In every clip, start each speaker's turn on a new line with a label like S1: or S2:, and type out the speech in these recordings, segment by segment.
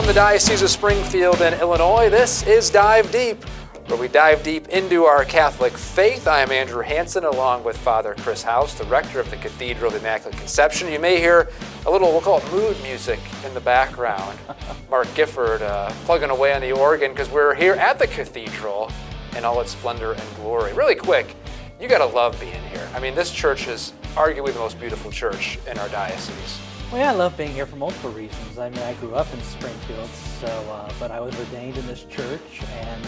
S1: From the Diocese of Springfield in Illinois, this is Dive Deep, where we dive deep into our Catholic faith. I am Andrew Hanson, along with Father Chris House, the rector of the Cathedral of the Immaculate Conception. You may hear a little, we'll call it mood music in the background. Mark Gifford uh, plugging away on the organ because we're here at the cathedral in all its splendor and glory. Really quick, you got to love being here. I mean, this church is arguably the most beautiful church in our diocese.
S2: Well, yeah, I love being here for multiple reasons. I mean, I grew up in Springfield, so uh, but I was ordained in this church, and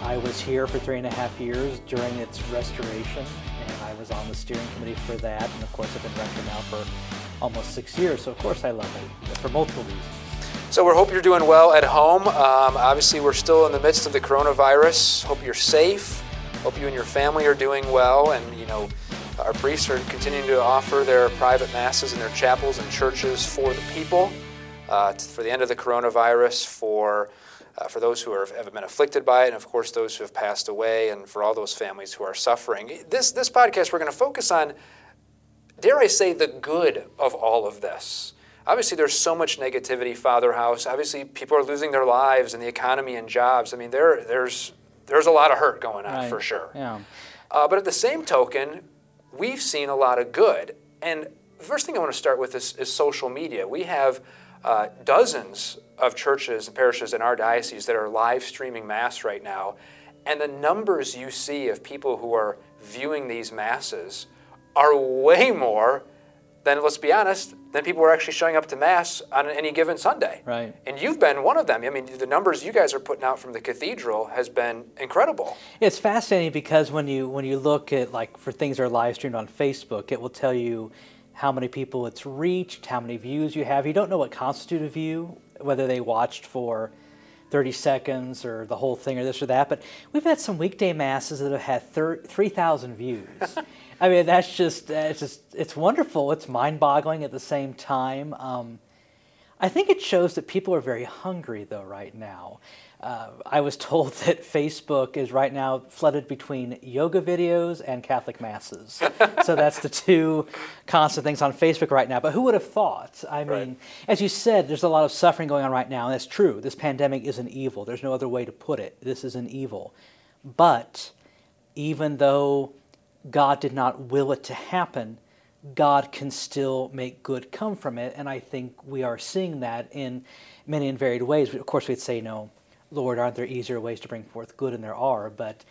S2: I was here for three and a half years during its restoration, and I was on the steering committee for that, and of course, I've been rector now for almost six years. So of course, I love it for multiple reasons.
S1: So we hope you're doing well at home. Um, obviously, we're still in the midst of the coronavirus. Hope you're safe. Hope you and your family are doing well, and you know our priests are continuing to offer their private masses in their chapels and churches for the people, uh, for the end of the coronavirus, for uh, for those who are, have been afflicted by it, and of course those who have passed away, and for all those families who are suffering. This this podcast we're going to focus on, dare I say, the good of all of this. Obviously, there's so much negativity, Father House. Obviously, people are losing their lives and the economy and jobs. I mean, there there's there's a lot of hurt going on
S2: Right.
S1: for sure.
S2: Yeah.
S1: Uh, but at the same token, we've seen a lot of good. And the first thing I want to start with is, is social media. We have uh, dozens of churches and parishes in our diocese that are live streaming Mass right now. And the numbers you see of people who are viewing these Masses are way more than, let's be honest, then people who are actually showing up to Mass on any given Sunday.
S2: Right.
S1: And you've been one of them. I mean, the numbers you guys are putting out from the cathedral has been incredible.
S2: It's fascinating because when you when you look at like for things that are live streamed on Facebook, it will tell you how many people it's reached, how many views you have. You don't know what constitutes a view, whether they watched for 30 seconds or the whole thing or this or that. But we've had some weekday masses that have had 3,000 views. I mean, that's just it's just it's wonderful. It's mind-boggling at the same time. Um, I think it shows that people are very hungry, though, right now. Uh, I was told that Facebook is right now flooded between yoga videos and Catholic masses. so that's the two constant things on Facebook right now. But who would have thought? I mean,
S1: Right.
S2: as you said, there's a lot of suffering going on right now, and that's true. This pandemic is an evil. There's no other way to put it. This is an evil. But even though God did not will it to happen, God can still make good come from it. And I think we are seeing that in many and varied ways. Of course, we'd say, no, Lord, aren't there easier ways to bring forth good? And there are. But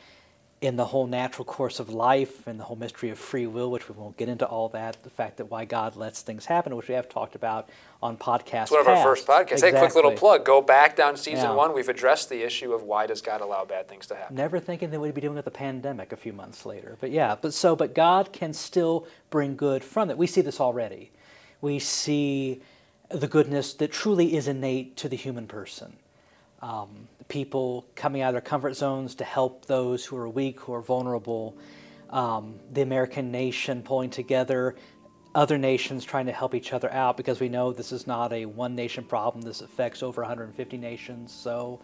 S2: in the whole natural course of life and the whole mystery of free will, which we won't get into all that, the fact that why God lets things happen, which we have talked about on podcasts.
S1: It's one of our first podcasts. Hey, quick little plug. Go back down season
S2: Yeah.
S1: one. We've addressed the issue of why does God allow bad things to happen.
S2: Never thinking that we'd be dealing with a pandemic a few months later. But yeah, but so but God can still bring good from it. We see this already. We see the goodness that truly is innate to the human person. Um, people coming out of their comfort zones to help those who are weak, who are vulnerable. Um, the American nation pulling together, other nations trying to help each other out because we know this is not a one nation problem. This affects over 150 nations. So,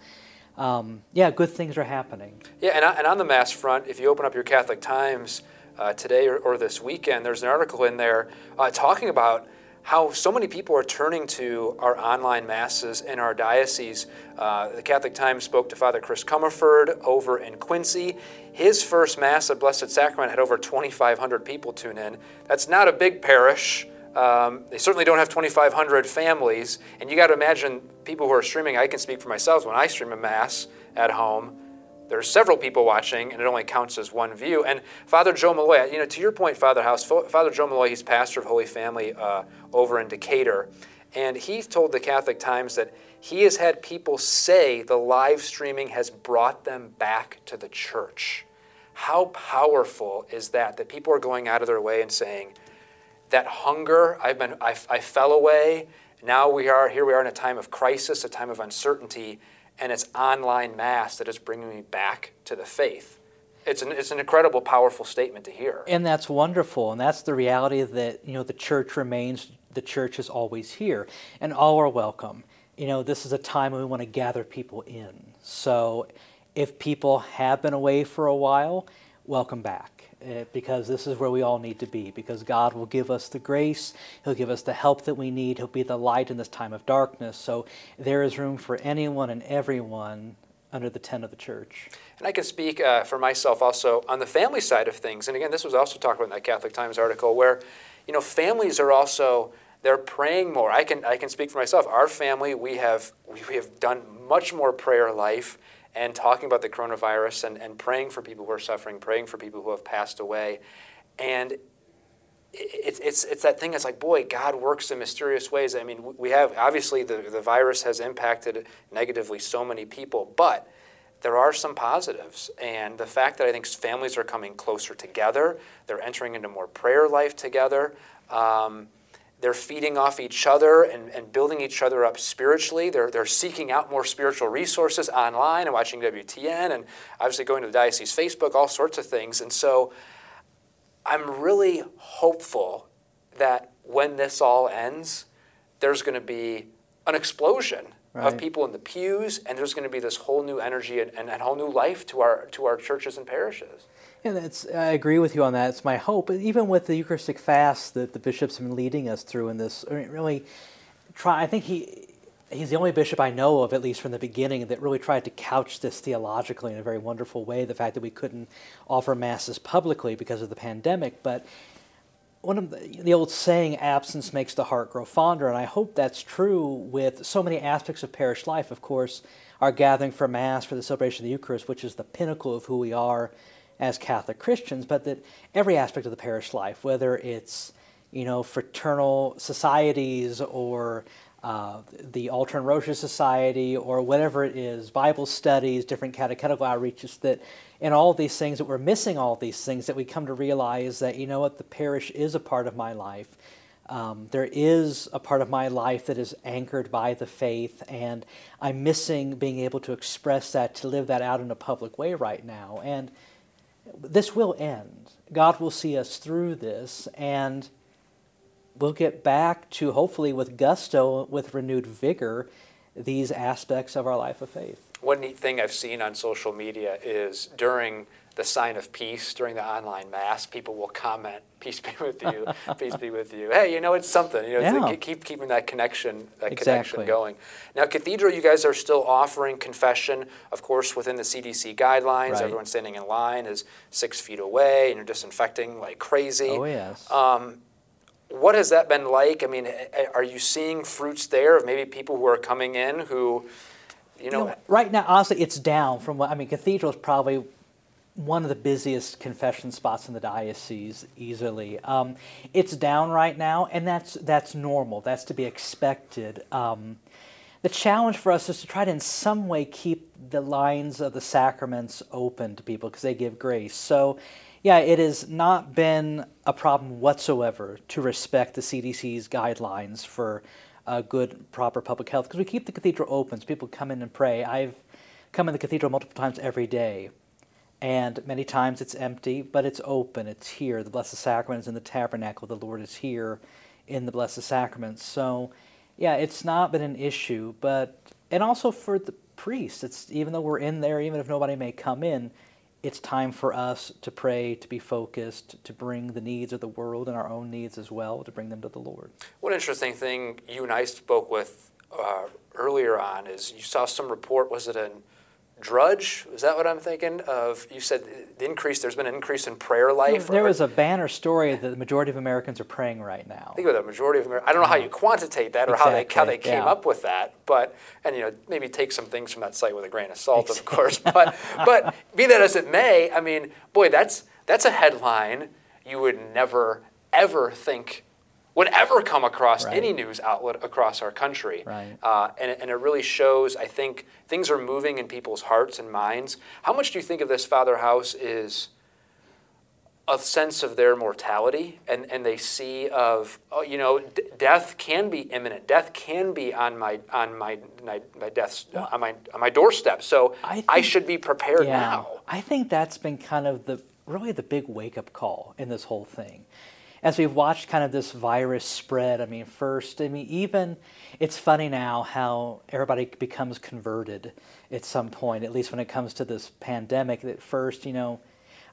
S2: um, yeah, good things are happening.
S1: Yeah, and, on- and on the Mass front, if you open up your Catholic Times uh, today or, or this weekend, there's an article in there uh, talking about how so many people are turning to our online masses in our diocese. Uh, the Catholic Times spoke to Father Chris Comerford over in Quincy. His first Mass of Blessed Sacrament had over 2,500 people tune in. That's not a big parish. Um, they certainly don't have 2,500 families. And you got to imagine people who are streaming. I can speak for myself when I stream a Mass at home there's several people watching, and it only counts as one view. And Father Joe Malloy, you know, to your point, Father House, Father Joe Malloy, he's pastor of Holy Family uh, over in Decatur, and he told the Catholic Times that he has had people say the live streaming has brought them back to the church. How powerful is that? That people are going out of their way and saying, that hunger i've been I, I fell away now we are here we are in a time of crisis a time of uncertainty and it's online mass that is bringing me back to the faith it's an, it's an incredible powerful statement to hear
S2: And that's wonderful. And that's the reality that, you know, the church remains, the church is always here, and all are welcome. You know, this is a time when we want to gather people in. So if people have been away for a while, welcome back. Uh, because this is where we all need to be. Because God will give us the grace, He'll give us the help that we need, He'll be the light in this time of darkness. So there is room for anyone and everyone under the tent of the church.
S1: And I can speak uh, for myself also on the family side of things. And again, this was also talked about in that Catholic Times article where, you know, families are also they're praying more. I can I can speak for myself. Our family, we have we have done much more prayer life and talking about the coronavirus and, and praying for people who are suffering, praying for people who have passed away. And it's, it's, it's that thing that's like, boy, God works in mysterious ways. I mean, we have, obviously, the, the virus has impacted negatively so many people, but there are some positives. And the fact that I think families are coming closer together, they're entering into more prayer life together. Um, they're feeding off each other and, and building each other up spiritually. They're, they're seeking out more spiritual resources online and watching EWTN and obviously going to the diocese Facebook, all sorts of things. And so I'm really hopeful that when this all ends, there's going to be an explosion right. of people in the pews, and there's going to be this whole new energy and, and, and whole new life to our, to our churches and parishes.
S2: Yeah, that's, I agree with you on that. It's my hope. Even with the Eucharistic fast that the bishops have been leading us through in this, I mean, really try. I think he he's the only bishop I know of, at least from the beginning, that really tried to couch this theologically in a very wonderful way. The fact that we couldn't offer masses publicly because of the pandemic, but one of the, the, old saying, absence makes the heart grow fonder, and I hope that's true with so many aspects of parish life. Of course, our gathering for Mass, for the celebration of the Eucharist, which is the pinnacle of who we are as Catholic Christians, but that every aspect of the parish life, whether it's you know fraternal societies or uh, the Altar and Rosary Society or whatever it is, Bible studies, different catechetical outreaches, that in all these things that we're missing all these things, that we come to realize that, you know what, the parish is a part of my life. Um, there is a part of my life that is anchored by the faith, and I'm missing being able to express that, to live that out in a public way right now. And this will end. God will see us through this, and we'll get back to hopefully with gusto, with renewed vigor, these aspects of our life of faith.
S1: One neat thing I've seen on social media is during the sign of peace during the online mass, people will comment, "Peace be with you, peace be with you." Hey, you know it's something. You know, yeah. keep keeping that connection, that exactly. connection going. Now, Cathedral, you guys are still offering confession, of course, within the CDC guidelines. Right. Everyone standing in line is six feet away, and you're disinfecting like crazy.
S2: Oh yes. Um,
S1: what has that been like? I mean, are you seeing fruits there of maybe people who are coming in who, you know, you know
S2: right now, honestly, it's down from what I mean. Cathedral is probably one of the busiest confession spots in the diocese easily. Um, it's down right now, and that's that's normal. That's to be expected. Um, the challenge for us is to try to, in some way, keep the lines of the sacraments open to people because they give grace. So, yeah, it has not been a problem whatsoever to respect the CDC's guidelines for uh, good, proper public health because we keep the cathedral open so people come in and pray. I've come in the cathedral multiple times every day and many times it's empty, but it's open. It's here. The Blessed Sacrament is in the tabernacle. The Lord is here in the Blessed Sacrament. So, yeah, it's not been an issue. But and also for the priests, it's even though we're in there, even if nobody may come in, it's time for us to pray, to be focused, to bring the needs of the world and our own needs as well, to bring them to the Lord.
S1: One interesting thing you and I spoke with uh, earlier on is you saw some report. Was it in Drudge, is that what I'm thinking of? You said the increase. There's been an increase in prayer life.
S2: There was a banner story that the majority of Americans are praying right now.
S1: I think about the majority of Americans. I don't know how you quantitate that or exactly. how they how they came yeah. up with that, but and you know maybe take some things from that site with a grain of salt, exactly. of course. But but be that as it may, I mean, boy, that's that's a headline you would never ever think would ever come across right. any news outlet across our country.
S2: Right.
S1: Uh, and, and, it really shows, I think, things are moving in people's hearts and minds. How much do you think of this Father House is a sense of their mortality and, and they see of, oh, you know, d- death can be imminent. Death can be on my, on my, my, my death, well, on, my, on my doorstep. So I, think, I should be prepared yeah, now.
S2: I think that's been kind of the, really the big wake-up call in this whole thing as we've watched kind of this virus spread, I mean, first, I mean, even it's funny now how everybody becomes converted at some point, at least when it comes to this pandemic. At first, you know,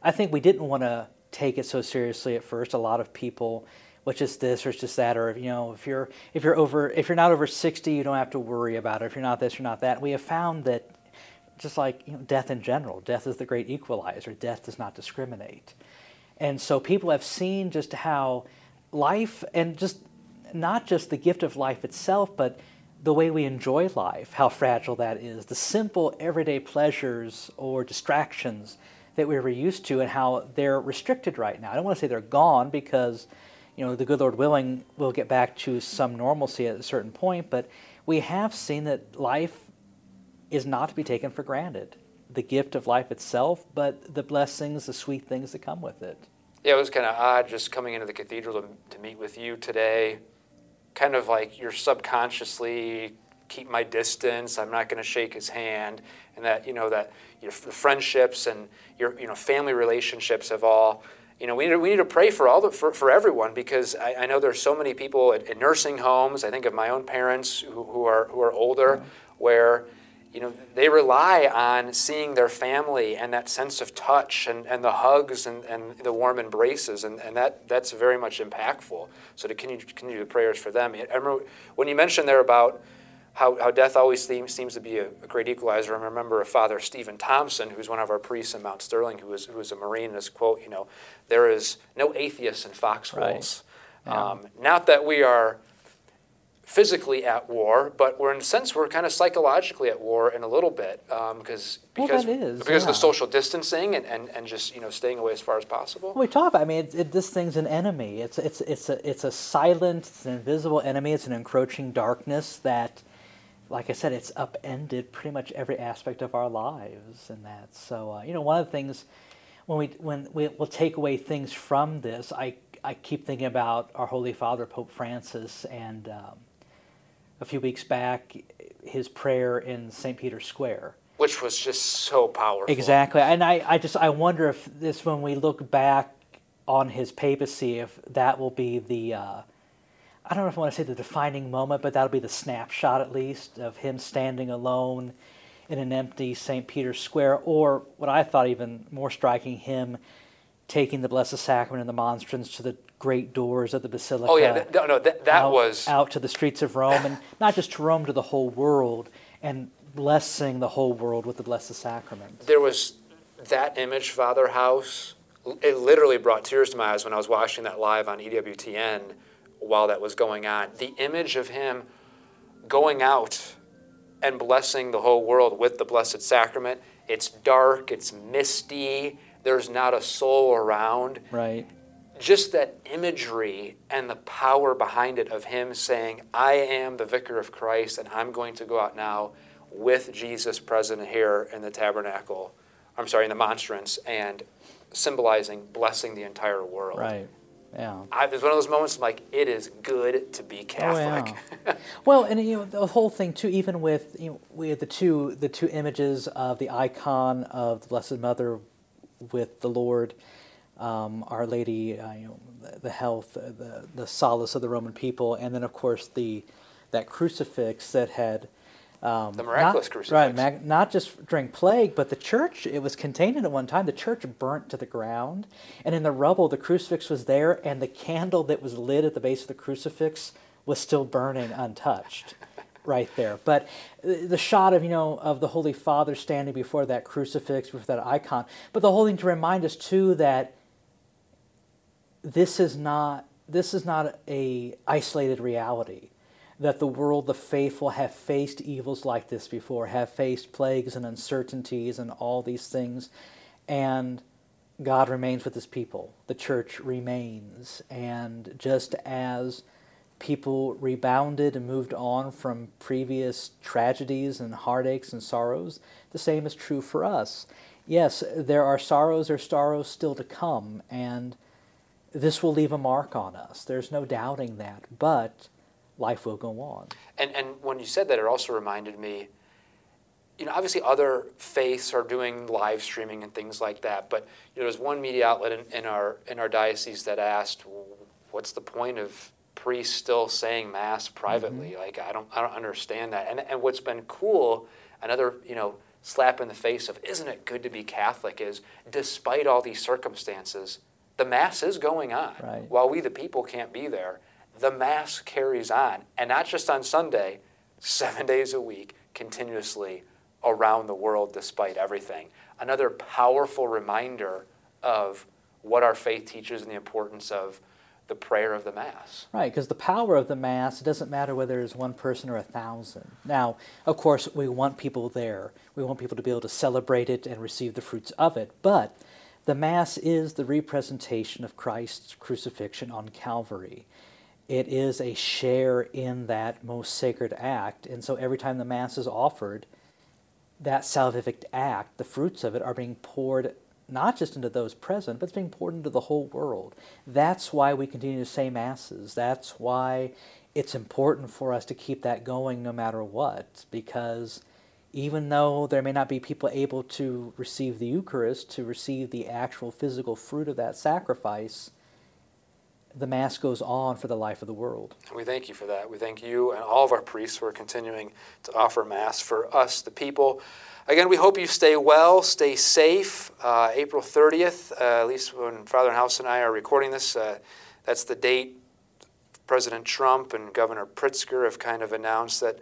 S2: I think we didn't want to take it so seriously at first. A lot of people, which is this or it's just that, or you know, if you're if you're over if you're not over 60, you don't have to worry about it. If you're not this, you're not that. We have found that just like you know, death in general, death is the great equalizer. Death does not discriminate, and so people have seen just how life and just not just the gift of life itself, but the way we enjoy life, how fragile that is, the simple everyday pleasures or distractions that we were used to, and how they're restricted right now. I don't want to say they're gone because, you know, the good Lord willing, we'll get back to some normalcy at a certain point, but we have seen that life is not to be taken for granted. The gift of life itself, but the blessings, the sweet things that come with it.
S1: Yeah, it was kind of odd just coming into the cathedral to, to meet with you today kind of like you're subconsciously keep my distance. I'm not going to shake his hand, and that you know that your friendships and your you know family relationships have all. You know, we need, to, we need to pray for all the, for, for everyone because I, I know there's so many people at, in nursing homes. I think of my own parents who, who are who are older, where you know, they rely on seeing their family and that sense of touch and, and the hugs and, and the warm embraces, and, and that, that's very much impactful. So to continue, continue the prayers for them. I remember when you mentioned there about how, how death always seems, seems to be a, a, great equalizer. I remember a father, Stephen Thompson, who's one of our priests in Mount Sterling, who was, who was a Marine, and his quote, you know, there is no atheists in foxholes. Right. Um, not that we are physically at war, but we're in a sense we're kind of psychologically at war in a little bit um, because because
S2: well,
S1: because
S2: yeah.
S1: of the social distancing and, and, and just you know staying away as far as possible.
S2: We talk about. I mean, it, it, this thing's an enemy. It's it's it's a it's a silent, it's an invisible enemy. It's an encroaching darkness that, like I said, it's upended pretty much every aspect of our lives. And that so uh, you know one of the things when we when we will take away things from this, I I keep thinking about our Holy Father Pope Francis and. Um, a few weeks back his prayer in St. Peter's Square.
S1: Which was just so powerful.
S2: Exactly. And I, I just I wonder if this when we look back on his papacy, if that will be the uh, I don't know if I want to say the defining moment, but that'll be the snapshot at least of him standing alone in an empty St. Peter's Square, or what I thought even more striking, him taking the Blessed Sacrament and the monstrance to the great doors of the basilica.
S1: Oh yeah, th- no, no, that, that
S2: out,
S1: was
S2: out to the streets of Rome, and not just to Rome, to the whole world, and blessing the whole world with the Blessed Sacrament.
S1: There was that image, Father House. It literally brought tears to my eyes when I was watching that live on EWTN while that was going on. The image of him going out and blessing the whole world with the Blessed Sacrament. It's dark, it's misty, there's not a soul around.
S2: Right
S1: just that imagery and the power behind it of him saying, I am the vicar of Christ and I'm going to go out now with Jesus present here in the tabernacle, I'm sorry, in the monstrance, and symbolizing blessing the entire world.
S2: Right. Yeah.
S1: I, it's one of those moments I'm like, it is good to be oh, Catholic.
S2: Oh, yeah. well, and you know the whole thing too. Even with you know we had the two the two images of the icon of the Blessed Mother with the Lord um, Our Lady, uh, you know, the health, uh, the the solace of the Roman people, and then of course the that crucifix that had
S1: um, the miraculous not, crucifix,
S2: right? Mag, not just during plague, but the church. It was contained in at one time. The church burnt to the ground, and in the rubble, the crucifix was there, and the candle that was lit at the base of the crucifix was still burning untouched. right there. But the shot of you know of the Holy Father standing before that crucifix, before that icon. But the whole thing to remind us too that this is not this is not a isolated reality that the world the faithful have faced evils like this before have faced plagues and uncertainties and all these things. And god remains with his people. The church remains. And just as people rebounded and moved on from previous tragedies and heartaches and sorrows the same is true for us. Yes there are sorrows or sorrows still to come. And this will leave a mark on us. There's no doubting that, but life will go on.
S1: And, and when you said that, it also reminded me, you know, obviously other faiths are doing live streaming and things like that, but you know, there's one media outlet in, in our in our diocese that asked, "What's the point of priests still saying mass privately?" Mm-hmm. Like, I don't I don't understand that. And and what's been cool, another you know slap in the face of, "Isn't it good to be Catholic?" is despite all these circumstances, the Mass is going on.
S2: Right.
S1: While we, the people, can't be there, the Mass carries on. And not just on Sunday, seven days a week, continuously around the world despite everything. Another powerful reminder of what our faith teaches and the importance of the prayer of the Mass.
S2: Right, because the power of the Mass, it doesn't matter whether it's one person or a thousand. Now, of course, we want people there. We want people to be able to celebrate it and receive the fruits of it. But the Mass is the representation of Christ's crucifixion on Calvary. It is a share in that most sacred act. And so every time the Mass is offered, that salvific act, the fruits of it, are being poured not just into those present, but it's being poured into the whole world. That's why we continue to say Masses. That's why it's important for us to keep that going no matter what, because even though there may not be people able to receive the Eucharist, to receive the actual physical fruit of that sacrifice, the Mass goes on for the life of the world.
S1: We thank you for that. We thank you and all of our priests for continuing to offer Mass for us, the people. Again, we hope you stay well, stay safe. Uh, April 30th, uh, at least when Father House and I are recording this, uh, that's the date President Trump and Governor Pritzker have kind of announced that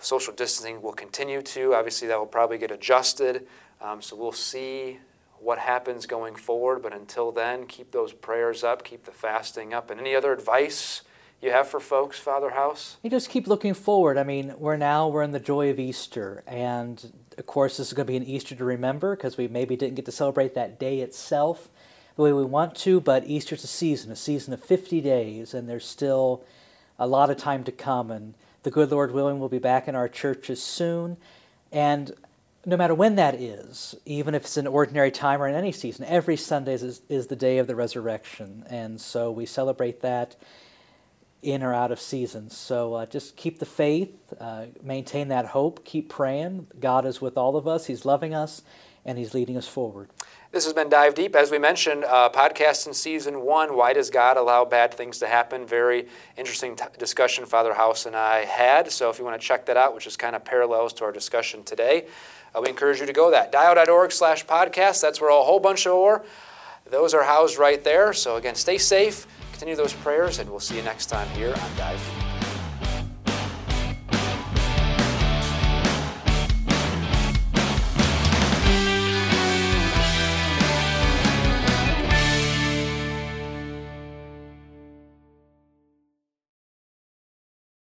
S1: social distancing will continue to. Obviously, that will probably get adjusted. Um, so we'll see what happens going forward. But until then, keep those prayers up, keep the fasting up. And any other advice you have for folks, Father House?
S2: You just keep looking forward. I mean, we're now we're in the joy of Easter, and of course, this is going to be an Easter to remember because we maybe didn't get to celebrate that day itself the way we want to. But Easter's a season, a season of 50 days, and there's still a lot of time to come. And the good Lord willing, we'll be back in our churches soon. And no matter when that is, even if it's an ordinary time or in any season, every Sunday is, is the day of the resurrection. And so we celebrate that in or out of season. So uh, just keep the faith, uh, maintain that hope, keep praying. God is with all of us, He's loving us, and He's leading us forward.
S1: This has been Dive Deep. As we mentioned, uh, podcast in season one Why Does God Allow Bad Things to Happen? Very interesting t- discussion Father House and I had. So if you want to check that out, which is kind of parallels to our discussion today, uh, we encourage you to go that. Dio.org slash podcast. That's where a whole bunch of ore. Those are housed right there. So again, stay safe continue those prayers, and we'll see you next time here on Dive Deep.